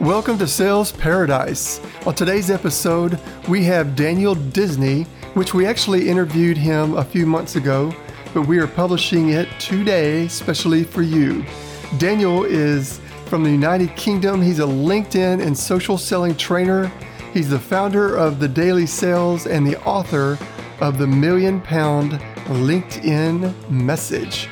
Welcome to Sales Paradise. On today's episode, we have Daniel Disney, which we actually interviewed him a few months ago, but we are publishing it today, especially for you. Daniel is from the United Kingdom. He's a LinkedIn and social selling trainer. He's the founder of The Daily Sales and the author of the Million Pound LinkedIn Message.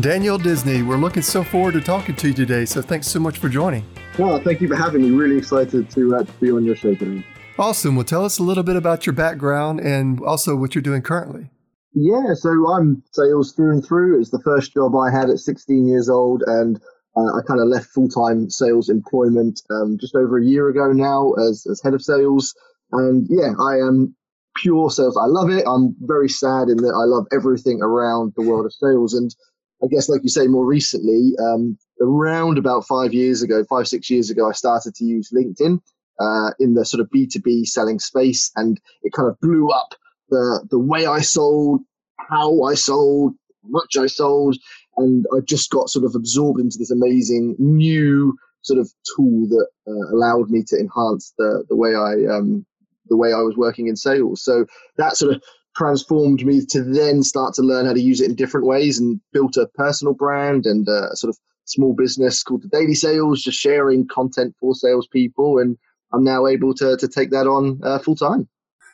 Daniel Disney, we're looking so forward to talking to you today. So thanks so much for joining. Well, thank you for having me. Really excited to, uh, to be on your show today. Awesome. Well, tell us a little bit about your background and also what you're doing currently. Yeah, so I'm sales through and through. It's the first job I had at 16 years old, and uh, I kind of left full time sales employment um, just over a year ago now as, as head of sales. And yeah, I am pure sales. I love it. I'm very sad in that I love everything around the world of sales. And I guess, like you say, more recently, um, around about five years ago, five, six years ago, I started to use LinkedIn uh, in the sort of B2B selling space. And it kind of blew up the, the way I sold, how I sold, how much I sold. And I just got sort of absorbed into this amazing new sort of tool that uh, allowed me to enhance the, the way I, um, the way I was working in sales. So that sort of transformed me to then start to learn how to use it in different ways and built a personal brand and a sort of small business called the Daily Sales, just sharing content for salespeople. And I'm now able to, to take that on uh, full time.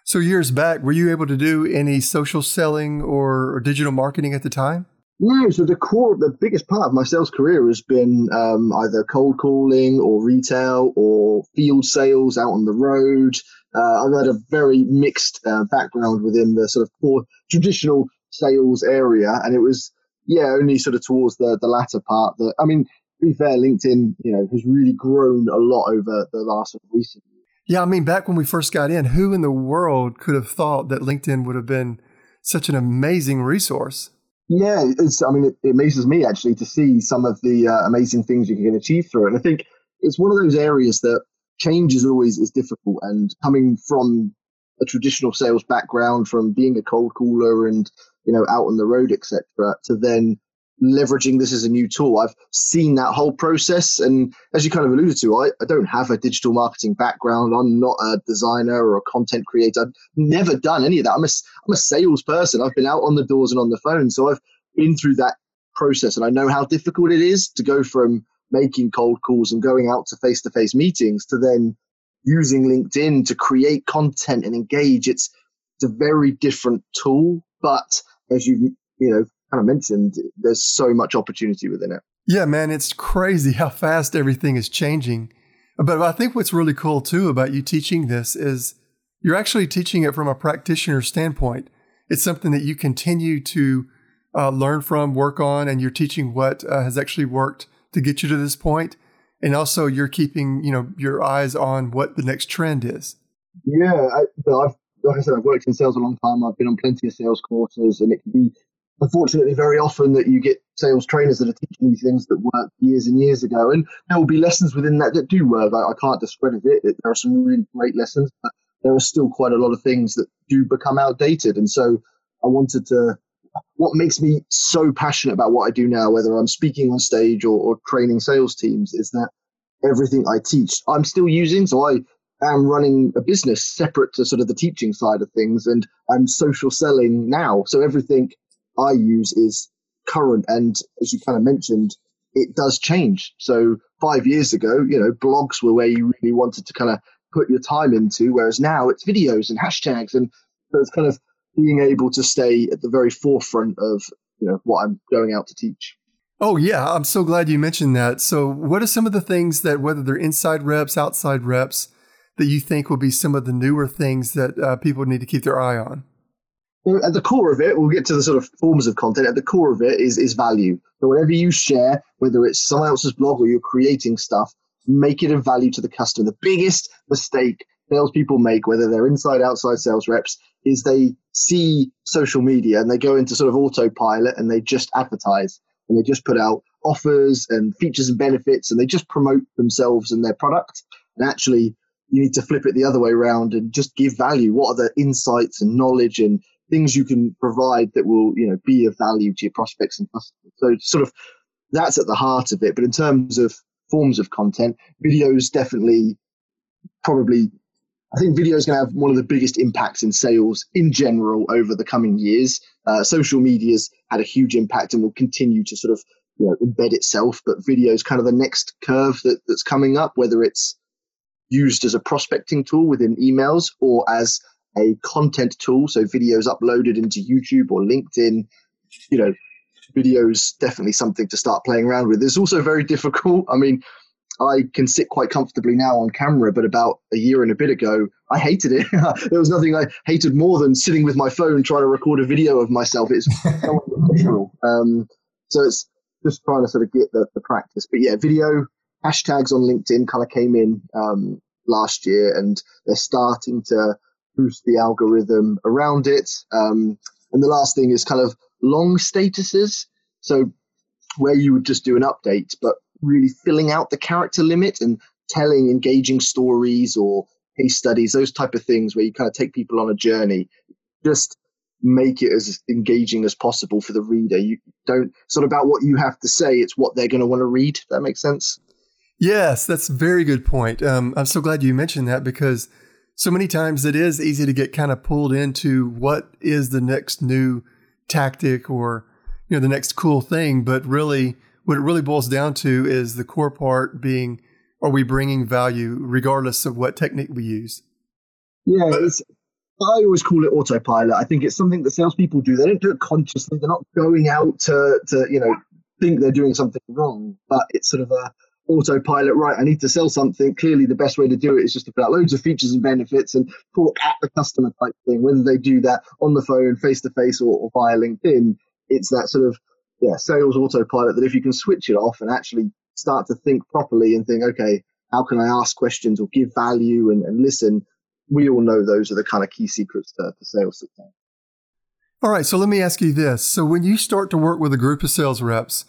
So, years back, were you able to do any social selling or, or, digital marketing at the time? No. So, the core, the biggest part of my sales career has been um, either cold calling or retail or field sales out on the road. Uh, I've had a very mixed uh, background within the sort of core traditional sales area, and it was yeah only sort of towards the the latter part that I mean. To be fair, LinkedIn, you know, has really grown a lot over the last recent years. Yeah, I mean, back when we first got in, who in the world could have thought that LinkedIn would have been such an amazing resource? Yeah, it's. I mean, it, it amazes me actually to see some of the uh, amazing things you can achieve through it. And I think it's one of those areas that change is always is difficult. And coming from a traditional sales background, from being a cold caller and you know out on the road, etc., to then leveraging this as a new tool. I've seen that whole process. And as you kind of alluded to, I, I don't have a digital marketing background. I'm not a designer or a content creator. I've never done any of that. I'm a, I'm a salesperson. I've been out on the doors and on the phone. So I've been through that process and I know how difficult it is to go from making cold calls and going out to face to face meetings to then using LinkedIn to create content and engage. It's, it's a very different tool, but as you you know kind of mentioned, there's so much opportunity within it. Yeah, man, it's crazy how fast everything is changing. But I think what's really cool too about you teaching this is you're actually teaching it from a practitioner standpoint. It's something that you continue to uh, learn from, work on, and you're teaching what uh, has actually worked to get you to this. And also, you're keeping you know your eyes on what the next trend is. Yeah, I, I've like I said, I've worked in sales a long time. I've been on plenty of sales courses, and it can be unfortunately very often that you get sales trainers that are teaching you things that worked years and years ago. And there will be lessons within that that do work. I, I can't discredit it. There are some really great lessons, but there are still quite a lot of things that do become outdated. And so I wanted to, what makes me so passionate about what I do now, whether I'm speaking on stage or, or training sales teams, is that everything I teach, I'm still using. So I am running a business separate to sort of the teaching side of things and I'm social selling now. So everything I use is current. And as you kind of mentioned, it does change. So five years ago, you know, blogs were where you really wanted to kind of put your time into, whereas now it's videos and hashtags. And it's kind of being able to stay at the very forefront of, you know, what I'm going out to teach. Oh, yeah. I'm so glad you mentioned that. So, what are some of the things that, whether they're inside reps, outside reps, that you think will be some of the newer things that uh, people need to keep their eye on? at the core of it, we'll get to the sort of forms of content. At the core of it is is value. So whatever you share, whether it's someone else's blog or you're creating stuff, make it of value to the customer. The biggest mistake salespeople make, whether they're inside outside sales reps, is they see social media and they go into sort of autopilot and they just advertise and they just put out offers and features and benefits and they just promote themselves and their product. And actually, you need to flip it the other way around and just give value. What are the insights and knowledge and things you can provide that will you know be of value to your prospects and customers. So sort of that's at the heart of it. But in terms of forms of content. Videos definitely, probably, I think video is going to have one of the biggest impacts in sales in general over the coming years. Uh, social media's had a huge impact and will continue to sort of you know, embed itself, but video is kind of the next curve that, that's coming up, whether it's used as a prospecting tool within emails or as a content tool. So videos uploaded into YouTube or LinkedIn, you know, videos definitely something to start playing around with. It's also very difficult. I mean, I can sit quite comfortably now on camera, but about a year and a bit ago, I hated it. there was nothing I hated more than sitting with my phone trying to record a video of myself. It's so unnatural. Um, so it's just trying to sort of get the, the practice. But yeah, video hashtags on LinkedIn kind of came in um, last year, and they're starting to boost the algorithm around it. Um, and the last thing is kind of long statuses. So where you would just do an update, but really filling out the character limit and telling engaging stories or case studies, those type of things where you kind of take people on a journey. Just make it as engaging as possible for the reader. You don't sort of about what you have to say, it's what they're going to want to read. that makes sense. Yes, that's a very good point. Um, I'm so glad you mentioned that because so many times it is easy to get kind of pulled into what is the next new tactic or you know the next cool thing, but really what it really boils down to is the core part being are we bringing value regardless of what technique we use? Yeah, it's I always call it autopilot. I think it's something that salespeople do. They don't do it consciously. They're not going out to, to you know, think they're doing something wrong, but it's sort of a autopilot. Right, I need to sell something. Clearly, the best way to do it is just to put out loads of features and benefits and talk at the customer type thing. Whether they do that on the phone, face to face, or via LinkedIn, it's that sort of yeah sales autopilot that if you can switch it off and actually start to think properly and think, okay, how can I ask questions or give value and, and listen? we all know those are the kind of key secrets to, to sales success. All right, so let me ask you this. So when you start to work with a group of sales reps,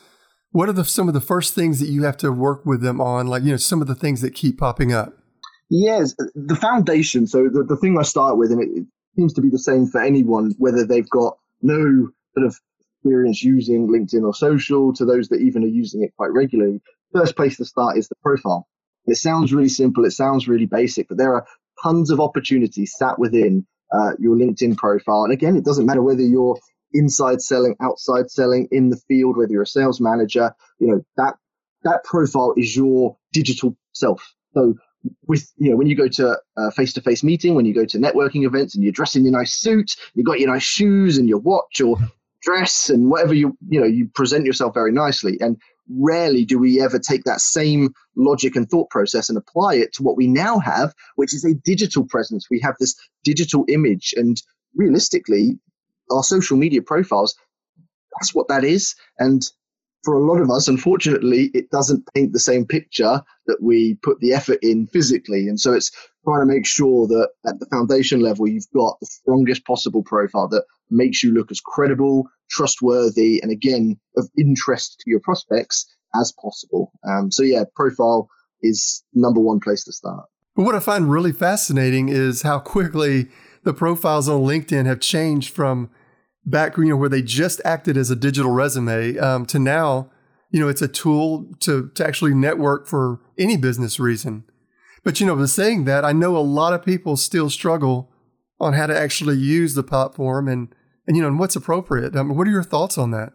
what are the, some of the first things that you have to work with them on? Like, you know, some of the things that keep popping up? Yes, the foundation. So the, the thing I start with, and it, it seems to be the same for anyone, whether they've got no sort of experience using LinkedIn or social to those that even are using it quite regularly. First place to start is the profile. It sounds really simple. It sounds really basic, but there are tons of opportunities sat within uh, your LinkedIn profile. And again, it doesn't matter whether you're inside selling, outside selling, in the field, whether you're a sales manager, you know, that that profile is your digital self. So with you know when you go to a face-to-face meeting when you go to networking events and you're dressed in your nice suit you've got your nice shoes and your watch or dress and whatever you you know you present yourself very nicely and rarely do we ever take that same logic and thought process and apply it to what we now have, which is a digital presence. We have this digital image, and realistically, our social media profiles, that's what that is. And for a lot of us, unfortunately, it doesn't paint the same picture that we put the effort in physically. And so it's trying to make sure that at the foundation level, you've got the strongest possible profile that makes you look as credible, trustworthy, and again, of interest to your prospects as possible. Um, so, yeah, profile is number one place to start. But what I find really fascinating is how quickly the profiles on LinkedIn have changed from back, you know, where they just acted as a digital resume um, to now, you know, it's a tool to, to actually network for any business reason. But, you know, saying that, I know a lot of people still struggle on how to actually use the platform and, and you know, and what's appropriate. Um, what are your thoughts on that?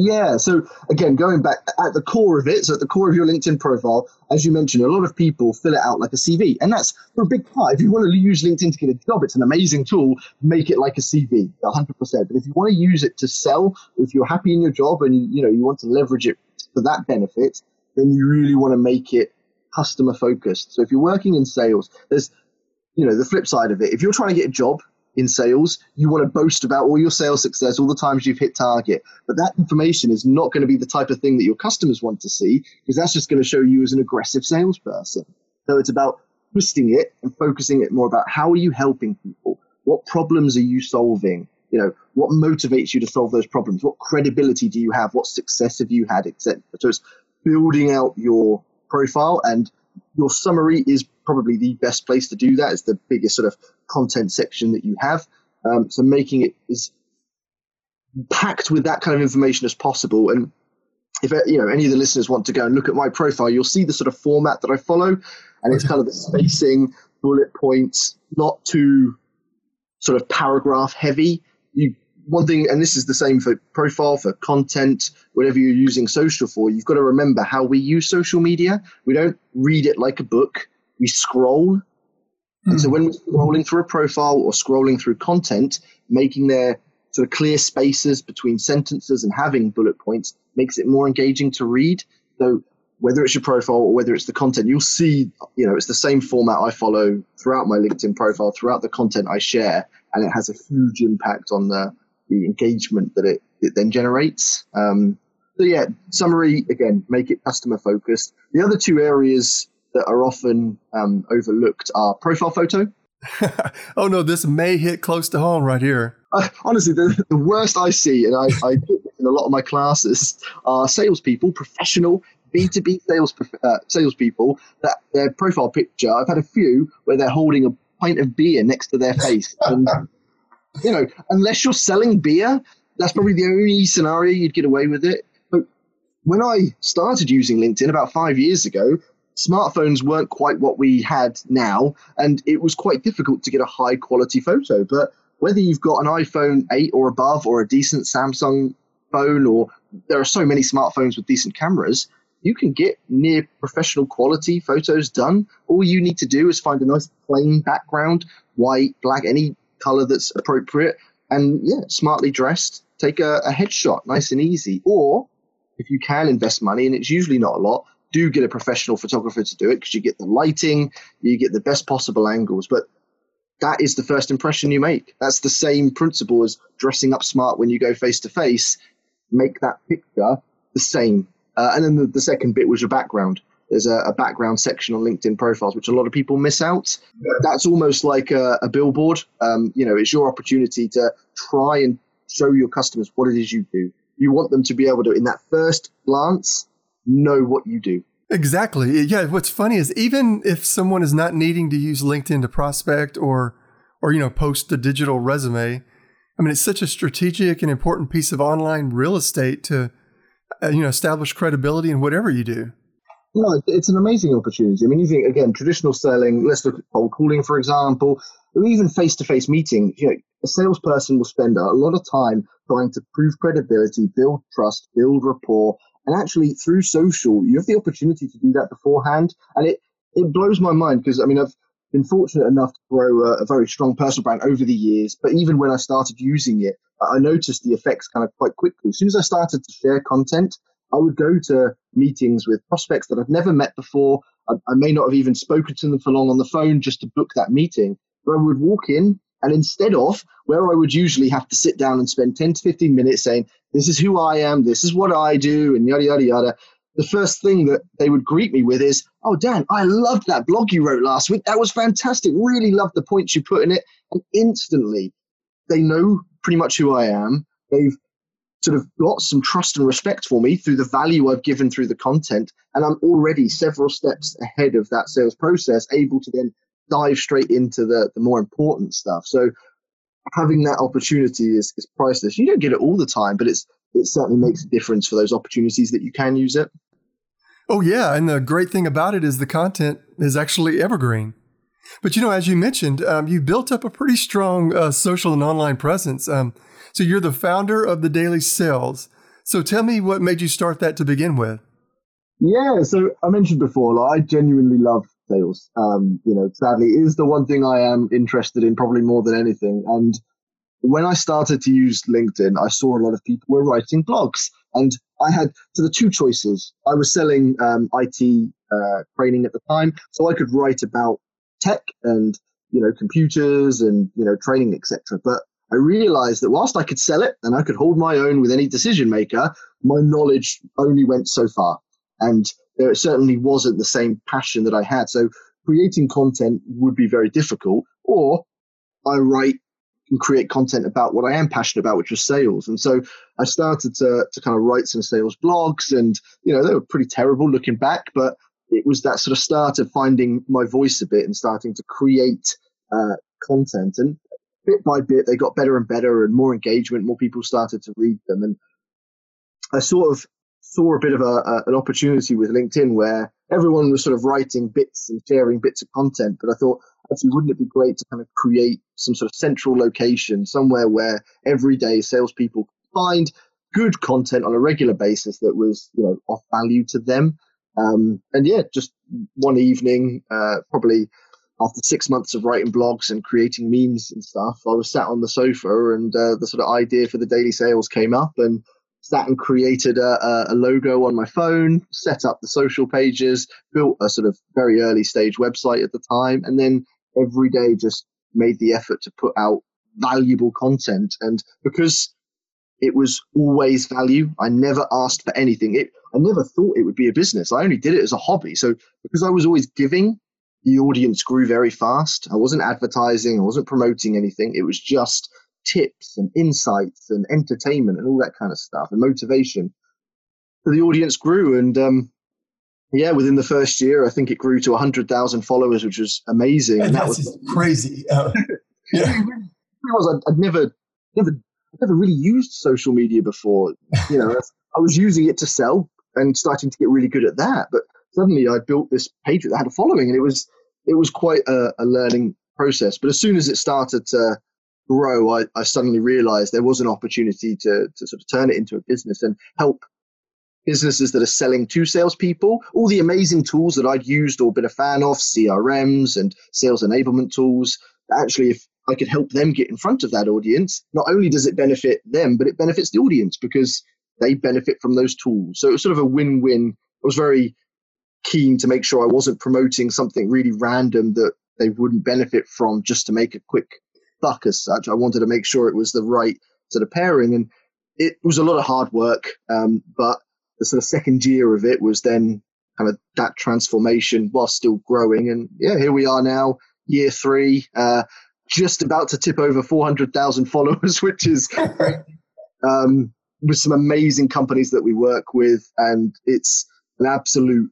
Yeah. So again, going back at the core of it, so at the core of your LinkedIn profile, as you mentioned, a lot of people fill it out like a CV, and that's for a big part. If you want to use LinkedIn to get a job, it's an amazing tool. Make it like a CV, 100. percent But if you want to use it to sell, if you're happy in your job and you, you know you want to leverage it for that benefit, then you really want to make it customer focused. So if you're working in sales, there's you know the flip side of it. If you're trying to get a job, in sales. You want to boast about all your sales success, all the times you've hit target. But that information is not going to be the type of thing that your customers want to see because that's just going to show you as an aggressive salesperson. So it's about twisting it and focusing it more about how are you helping people? What problems are you solving? You know, what motivates you to solve those problems? What credibility do you have? What success have you had, etc. So it's building out your profile and your summary is probably the best place to do that. It's the biggest sort of content section that you have. Um, so making it as packed with that kind of information as possible. And if you know any of the listeners want to go and look at my profile, you'll see the sort of format that I follow, and it's kind of the spacing, bullet points, not too sort of paragraph heavy. You one thing, and this is the same for profile, for content, whatever you're using social for. You've got to remember how we use social media. We don't read it like a book. We scroll. Mm. And so hmm. when we're scrolling through a profile or scrolling through content, making their sort of clear spaces between sentences and having bullet points makes it more engaging to read. So whether it's your profile or whether it's the content, you'll see, you know, it's the same format I follow throughout my LinkedIn profile, throughout the content I share, and it has a huge impact on the, the engagement that it, it then generates. Um, so yeah, summary again, make it customer focused. The other two areas that are often um, overlooked are profile photo. oh no, this may hit close to home right here. Uh, honestly, the, the worst I see, and I, I in a lot of my classes, are salespeople, professional B2B sales uh, salespeople that their profile picture, I've had a few where they're holding a pint of beer next to their face. And, you know, unless you're selling beer, that's probably the only scenario you'd get away with it. But when I started using LinkedIn about five years ago, smartphones weren't quite what we had now, and it was quite difficult to get a high quality photo. But whether you've got an iPhone 8 or above, or a decent Samsung phone, or there are so many smartphones with decent cameras, you can get near professional quality photos done. All you need to do is find a nice plain background, white, black, any color that's appropriate, and yeah, smartly dressed. Take a, a headshot, nice and easy. Or if you can invest money, and it's usually not a lot, do get a professional photographer to do it because you get the lighting, you get the best possible angles. But that is the first impression you make. That's the same principle as dressing up smart when you go face to face. Make that picture the same uh, and then the, the, second bit was your background. There's a, a, background section on LinkedIn profiles, which a lot of people miss out. That's almost like a, a billboard. Um, you know, it's your opportunity to try and show your customers what it is you do. You want them to be able to, in that first glance, know what you do. Exactly. Yeah. What's funny is even if someone is not needing to use LinkedIn to prospect or, or you know, post a digital resume, I mean, it's such a strategic and important piece of online real estate to uh, you know, establish credibility in whatever you do. No, it's an amazing opportunity. I mean, you think again, traditional selling. Let's look at cold calling, for example, or even face-to-face meeting. You know, a salesperson will spend a lot of time trying to prove credibility, build trust, build rapport, and actually through social, you have the opportunity to do that beforehand. And it it blows my mind because I mean, I've been fortunate enough to grow a, a, very strong personal brand over the years. But even when I started using it, I noticed the effects kind of quite quickly. As soon as I started to share content, I would go to meetings with prospects that I've never met before. I, I may not have even spoken to them for long on the phone just to book that meeting. But I would walk in and instead of where I would usually have to sit down and spend 10 to 15 minutes saying, this is who I am, this is what I do, and yada, yada, yada, the first thing that they would greet me with is, "Oh, Dan, I loved that blog you wrote last week. That was fantastic. Really loved the points you put in it." And instantly, they know pretty much who I am. They've sort of got some trust and respect for me through the value I've given through the content, and I'm already several steps ahead of that sales process, able to then dive straight into the the more important stuff. So having that opportunity is, is priceless. You don't get it all the time, but it's it certainly makes a difference for those opportunities that you can use it. Oh, yeah. And the great thing about it is the content is actually evergreen. But, you know, as you mentioned, um, you built up a pretty strong uh, social and online presence. Um, so you're the founder of the Daily Sales. So tell me what made you start that to begin with. Yeah, so I mentioned before, like, I genuinely love sales. Um, you know, sadly, is the one thing I am interested in probably more than anything. And when I started to use LinkedIn, I saw a lot of people were writing blogs, and I had so the two choices. I was selling um, IT uh, training at the time, so I could write about tech and you know computers and you know training etc. But I realized that whilst I could sell it and I could hold my own with any decision maker, my knowledge only went so far, and there certainly wasn't the same passion that I had. So creating content would be very difficult, or I write and create content about what I am passionate about, which was sales. And so I started to, to kind of write some sales blogs and, you know, they were pretty terrible looking back, but it was that sort of start of finding my voice a bit and starting to create uh, content. And bit by bit, they got better and better and more engagement, more people started to read them. And I sort of saw a bit of a, a, an opportunity with LinkedIn where everyone was sort of writing bits and sharing bits of content. But I thought, actually, wouldn't it be great to kind of create some sort of central location somewhere where everyday salespeople find good content on a regular basis that was, you know, of value to them. Um, and yeah, just one evening, uh, probably after six months of writing blogs and creating memes and stuff, I was sat on the sofa and uh, the sort of idea for the daily sales came up and sat and created a, a, logo on my phone, set up the social pages, built a sort of very early stage website at the time, and then every day just made the effort to put out valuable content. And because it was always value, I never asked for anything. It, I never thought it would be a business. I only did it as a hobby. So because I was always giving, the audience grew very fast. I wasn't advertising, I wasn't promoting anything. It was just tips and insights and entertainment and all that kind of stuff and motivation. So the audience grew, and um, yeah, within the first year, I think it grew to 100,000 followers, which was amazing. And that was crazy. Uh, yeah. was. I'd, I'd never, never, never really used social media before. You know, I was using it to sell and starting to get really good at that. But suddenly, I built this page that had a following, and it was, it was quite a, a learning process. But as soon as it started to grow, I, I suddenly realized there was an opportunity to, to sort of turn it into a business and help businesses that are selling to salespeople. All the amazing tools that I'd used or been a fan of, CRMs and sales enablement tools. Actually, if I could help them get in front of that audience, not only does it benefit them, but it benefits the audience because they benefit from those tools. So it was sort of a win win. I was very keen to make sure I wasn't promoting something really random that they wouldn't benefit from just to make a quick buck as such. I wanted to make sure it was the right sort of pairing, and it was a lot of hard work. Um, but the sort of second year of it was then kind of that transformation while still growing. And yeah, here we are now, year three, uh, just about to tip over 400,000 followers, which is. Um, with some amazing companies that we work with. And it's an absolute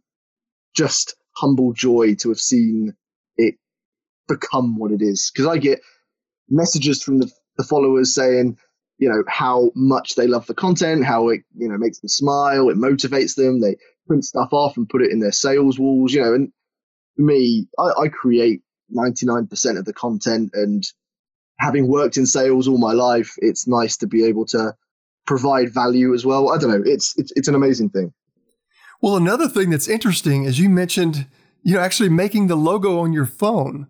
just humble joy to have seen it become what it is. Because I get messages from the, the followers saying, you know, how much they love the content, how it, you know, makes them smile, it motivates them. They print stuff off and put it in their sales walls, you know, and me, I, I create 99% of the content and having worked in sales all my life, it's nice to be able to provide value as well. I don't know. It's, it's, it's an amazing thing. Well, another thing that's interesting is you mentioned, you know, actually making the logo on your phone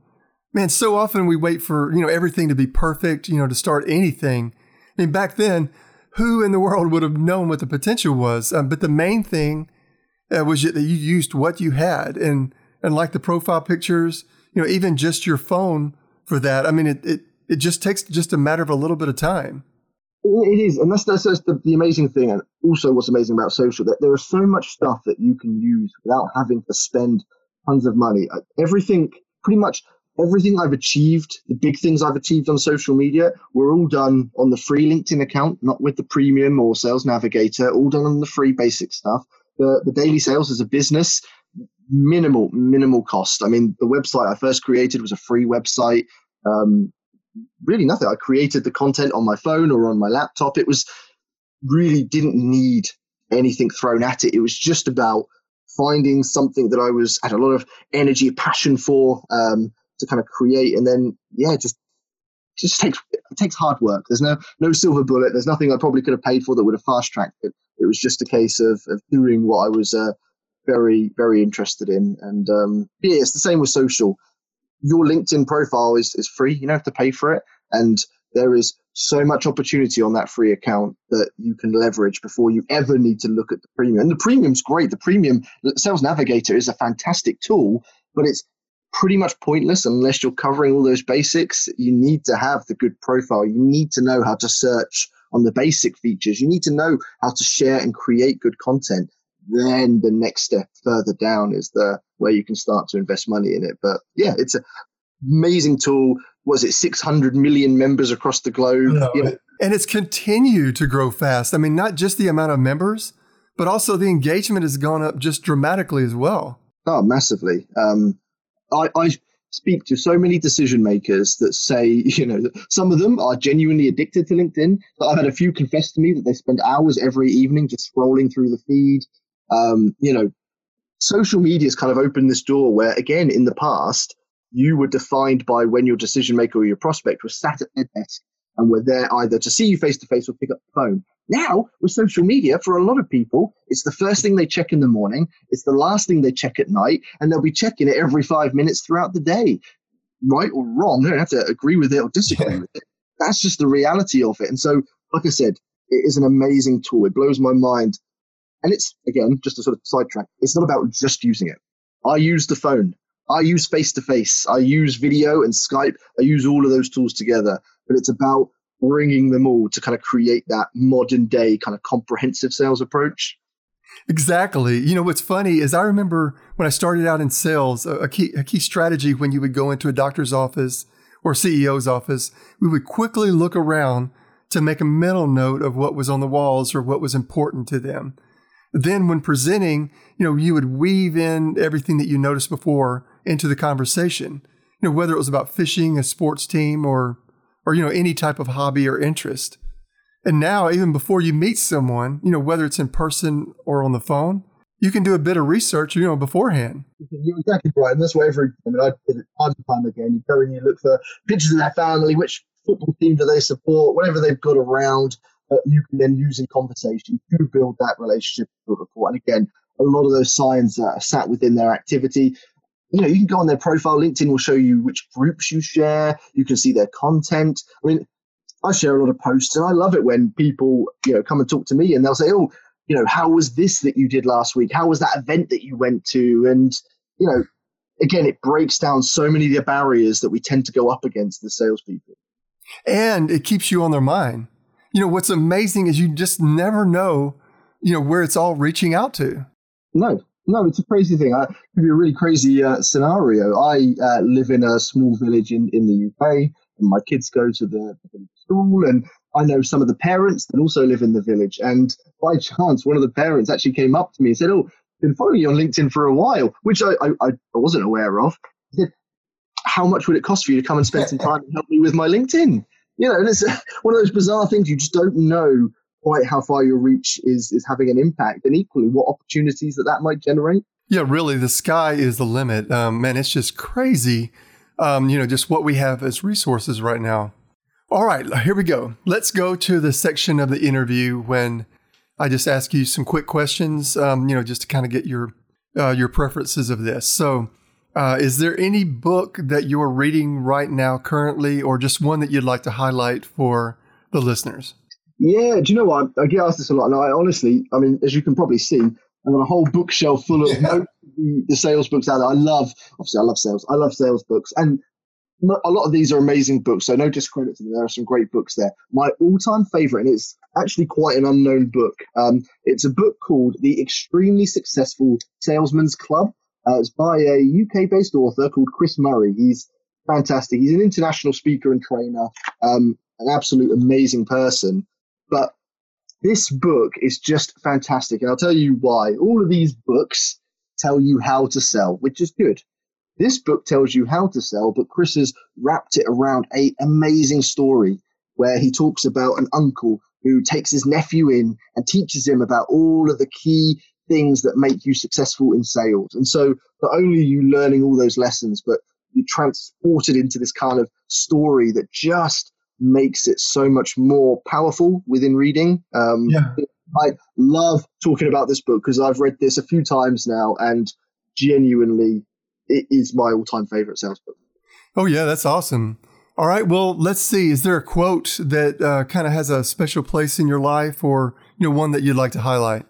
man, so often we wait for, you know, everything to be perfect, you know, to start anything. I mean, back then, who in the world would have known what the potential was? Um, but the main thing uh, was that you used what you had and, and like the profile pictures, you know, even just your phone for that. I mean, it, it, it just takes just a matter of a little bit of time. It is, and that's, that's, that's the, the, amazing thing, and also what's amazing about social that there is so much stuff that you can use without having to spend tons of money. Uh, everything, pretty much everything I've achieved, the big things I've achieved on social media, were all done on the free LinkedIn account, not with the premium or sales navigator, all done on the free basic stuff. The, the daily sales as a business, minimal, minimal cost. I mean, the website I first created was a free website. Um, really nothing. I created the content on my phone or on my laptop. It was really didn't need anything thrown at it. It was just about finding something that I was had a lot of energy, passion for, um, to kind of create and then yeah just just takes takes hard work there's no no silver bullet there's nothing i probably could have paid for that would have fast tracked it it was just a case of, of doing what i was uh, very very interested in and um, yeah it's the same with social your linkedin profile is, is free you don't have to pay for it and there is so much opportunity on that free account that you can leverage before you ever need to look at the premium. And the premium's great. The premium Sales Navigator is a fantastic tool, but it's pretty much pointless unless you're covering all those basics. You need to have the good profile. You need to know how to search on the basic features. You need to know how to share and create good content. Then the next step further down is the where you can start to invest money in it. But yeah, it's an amazing tool. Was it 600 million members across the globe? No, you know? And it's continued to grow fast. I mean, not just the amount of members, but also the engagement has gone up just dramatically as well. Oh, massively. Um, I, I speak to so many decision makers that say, you know, some of them are genuinely addicted to LinkedIn. But I've had a few confess to me that they spend hours every evening just scrolling through the feed. Um, you know, social media has kind of opened this door where, again, in the past, you were defined by when your decision maker or your prospect was sat at their desk and were there either to see you face to face or pick up the phone. Now, with social media, for a lot of people, it's the first thing they check in the morning, it's the last thing they check at night, and they'll be checking it every five minutes throughout the day. Right or wrong, they don't have to agree with it or disagree yeah. with it. That's just the reality of it. And so, like I said, it is an amazing tool. It blows my mind. And it's, again, just a sort of sidetrack, it's not about just using it. I use the phone. I use face to face. I use video and Skype. I use all of those tools together. But it's about bringing them all to kind of create that modern day kind of comprehensive sales approach. Exactly. You know, what's funny is I remember when I started out in sales, a key, a key strategy when you would go into a doctor's office or CEO's office, we would quickly look around to make a mental note of what was on the walls or what was important to them. Then when presenting, you know, you would weave in everything that you noticed before into the conversation. You know, whether it was about fishing, a sports team, or or you know any type of hobby or interest. And now, even before you meet someone, you know whether it's in person or on the phone, you can do a bit of research, you know, beforehand. You're exactly right, and that's why every I mean I did it time and time again. You go and you look for pictures of their family, which football team do they support, whatever they've got around. Uh, you can then use in conversation to build that relationship, build rapport. And again, a lot of those signs are sat within their activity you know, you can go on their profile. LinkedIn will show you which groups you share. You can see their content. I mean, I share a lot of posts, and I love it when people, you know, come and talk to me, and they'll say, "Oh, you know, how was this that you did last week? How was that event that you went to?" And you know, again, it breaks down so many of the barriers that we tend to go up against as salespeople. And it keeps you on their mind. You know, what's amazing is you just never know, you know, where it's all reaching out to. No, no, it's a crazy thing. I'll give you a really crazy uh, scenario. I uh, live in a small village in, in the UK, and my kids go to the, the school, and I know some of the parents that also live in the village. And by chance, one of the parents actually came up to me and said, "Oh, been following you on LinkedIn for a while," which I, I, I wasn't aware of. He said, "How much would it cost for you to come and spend some time and help me with my LinkedIn?" You know, and it's one of those bizarre things you just don't know quite how far your reach is is having an impact, and equally what opportunities that that might generate. Yeah, really, the sky is the limit. Um, man, it's just crazy. Um, you know, just what we have as resources right now. All right, here we go. Let's go to the section of the interview when I just ask you some quick questions. Um, you know, just to kind of get your uh, your preferences of this. So, uh, is there any book that you're reading right now currently, or just one that you'd like to highlight for the listeners? Yeah, do you know what? I get asked this a lot, and I honestly, I mean, as you can probably see, I've got a whole bookshelf full of yeah. the, the, sales books out there. I love, obviously, I love sales. I love sales books, and a lot of these are amazing books. So no discredit to them. There are some great books there. My all-time favorite, and it's actually quite an unknown book. Um, it's a book called The Extremely Successful Salesman's Club. Uh, it's by a UK-based author called Chris Murray. He's fantastic. He's an international speaker and trainer, um, an absolute amazing person. But this book is just fantastic. And I'll tell you why. All of these books tell you how to sell, which is good. This book tells you how to sell, but Chris has wrapped it around a amazing story where he talks about an uncle who takes his nephew in and teaches him about all of the key things that make you successful in sales. And so not only are you learning all those lessons, but you transported into this kind of story that just makes it so much more powerful within reading. Um, yeah. I love talking about this book because I've read this a few times now, and genuinely, it is my all-time favorite sales book. Oh yeah, that's awesome. All right, well, let's see. Is there a quote that uh, kind of has a special place in your life, or you know, one that you'd like to highlight?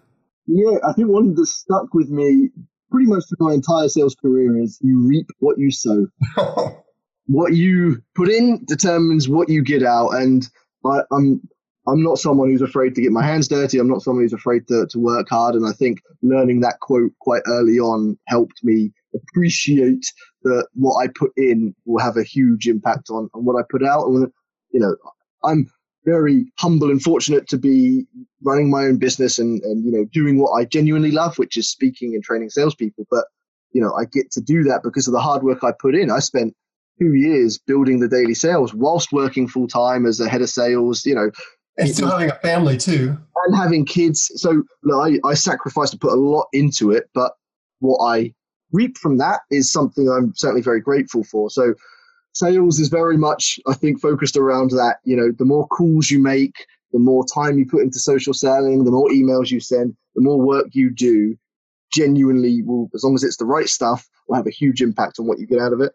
Yeah, I think one that stuck with me pretty much through my entire sales career is "You reap what you sow." what you put in determines what you get out. And I, I'm I'm not someone who's afraid to get my hands dirty. I'm not someone who's afraid to, to work hard. And I think learning that quote quite early on helped me appreciate that what I put in will have a huge impact on, on what I put out. And, you know, I'm very humble and fortunate to be running my own business and, and, you know, doing what I genuinely love, which is speaking and training salespeople. But you know, I get to do that because of the hard work I put in. I spent two years building the daily sales whilst working full time as a head of sales, you know. And still having a family too. And having kids. So look, I, I sacrificed to put a lot into it, but what I reap from that is something I'm certainly very grateful for. So sales is very much, I think, focused around that. You know, the more calls you make, the more time you put into social selling, the more emails you send, the more work you do, genuinely will, as long as it's the right stuff, will have a huge impact on what you get out of it.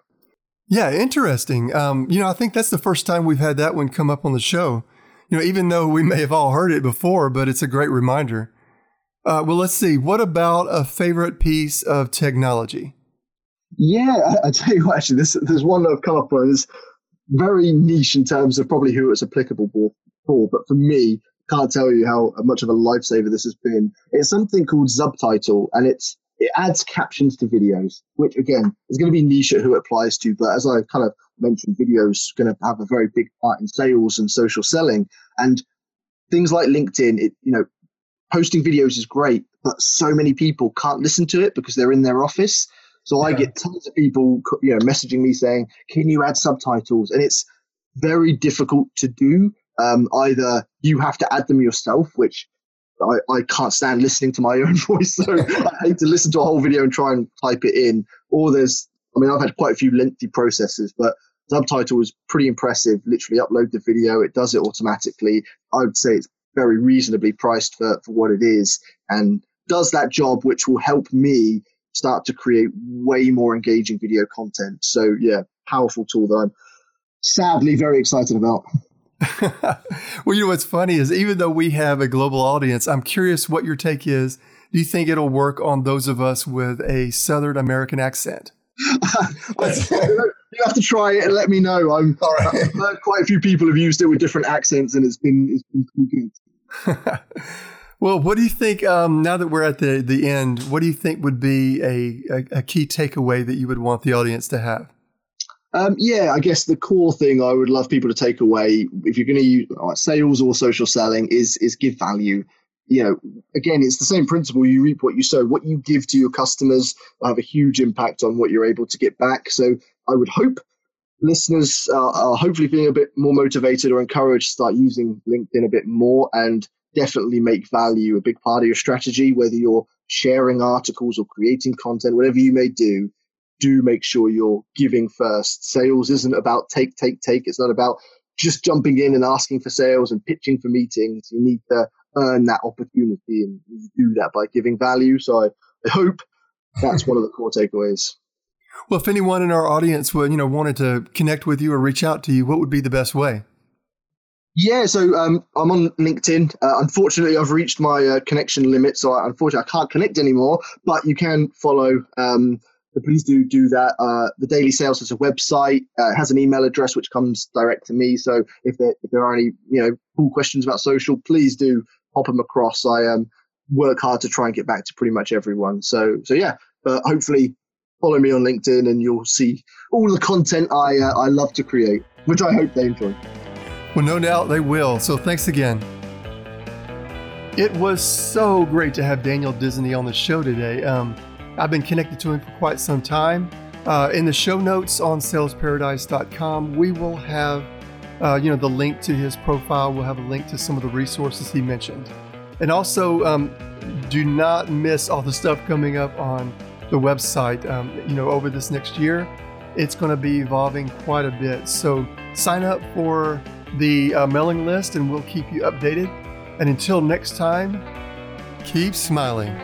Yeah, interesting. Um, you know, I think that's the first time we've had that one come up on the show. You know, even though we may have all heard it before, but it's a great reminder. Uh, well, let's see. What about a favorite piece of technology? Yeah, I, I tell you what, actually, this, there's one that I've come up with. It's very niche in terms of probably who it's applicable for, but for me, can't tell you how much of a lifesaver this has been. It's something called Subtitle, and it's it adds captions to videos, which again is going to be niche at who it applies to. But as I kind of mentioned, videos going to have a very big part in sales and social selling, and things like LinkedIn. It you know, posting videos is great, but so many people can't listen to it because they're in their office. So. I get tons of people, you know, messaging me saying, "Can you add subtitles?" And it's very difficult to do um, either you have to add them yourself, which I, I can't stand listening to my own voice, so I hate to listen to a whole video and try and type it in. Or there's, I mean, I've had quite a few lengthy processes, but subtitle is pretty impressive. Literally upload the video, it does it automatically. I would say it's very reasonably priced for, for what it is and does that job, which will help me start to create way more engaging video content. So yeah, powerful tool that I'm sadly very excited about. well, you know what's funny is even though we have a global audience, I'm curious what your take is. Do you think it'll work on those of us with a Southern American accent? you have to try it and let me know. I'm, right. I've heard quite a few people have used it with different accents, and it's been it's been pretty good. Well, what do you think? Um, now that we're at the the end, what do you think would be a, a, a key takeaway that you would want the audience to have? Um, yeah, I guess the core thing I would love people to take away, if you're going to use uh, sales or social selling, is is give value. You know, again, it's the same principle. You reap what you sow. What you give to your customers will have a huge impact on what you're able to get back. So, I would hope listeners uh, are hopefully feeling a bit more motivated or encouraged to start using LinkedIn a bit more and definitely make value a big part of your strategy, whether you're sharing articles or creating content, whatever you may do do make sure you're giving first. Sales isn't about take, take, take. It's not about just jumping in and asking for sales and pitching for meetings. You need to earn that opportunity and you do that by giving value. So I, I hope that's one of the core takeaways. Well, if anyone in our audience would, you know, wanted to connect with you or reach out to you, what would be the best way? Yeah, so um, I'm on LinkedIn. Uh, unfortunately, I've reached my uh, connection limit, so I, unfortunately I can't connect anymore. But you can follow um, please do do that. Uh, the Daily Sales has a website, uh, has an email address which comes direct to me. So if there if there are any you know cool questions about social, please do pop them across. I um, work hard to try and get back to pretty much everyone. So so yeah, but hopefully follow me on LinkedIn and you'll see all the content I uh, I love to create, which I hope they enjoy. Well, no doubt they will. So thanks again. It was so great to have Daniel Disney on the show today. Um, I've been connected to him for quite some time. Uh, in the show notes on salesparadise.com, we will have uh, you know the link to his profile. We'll have a link to some of the resources he mentioned, and also um, do not miss all the stuff coming up on the website. Um, you know, over this next year, it's going to be evolving quite a bit. So sign up for the uh, mailing list, and we'll keep you updated. And until next time, keep smiling.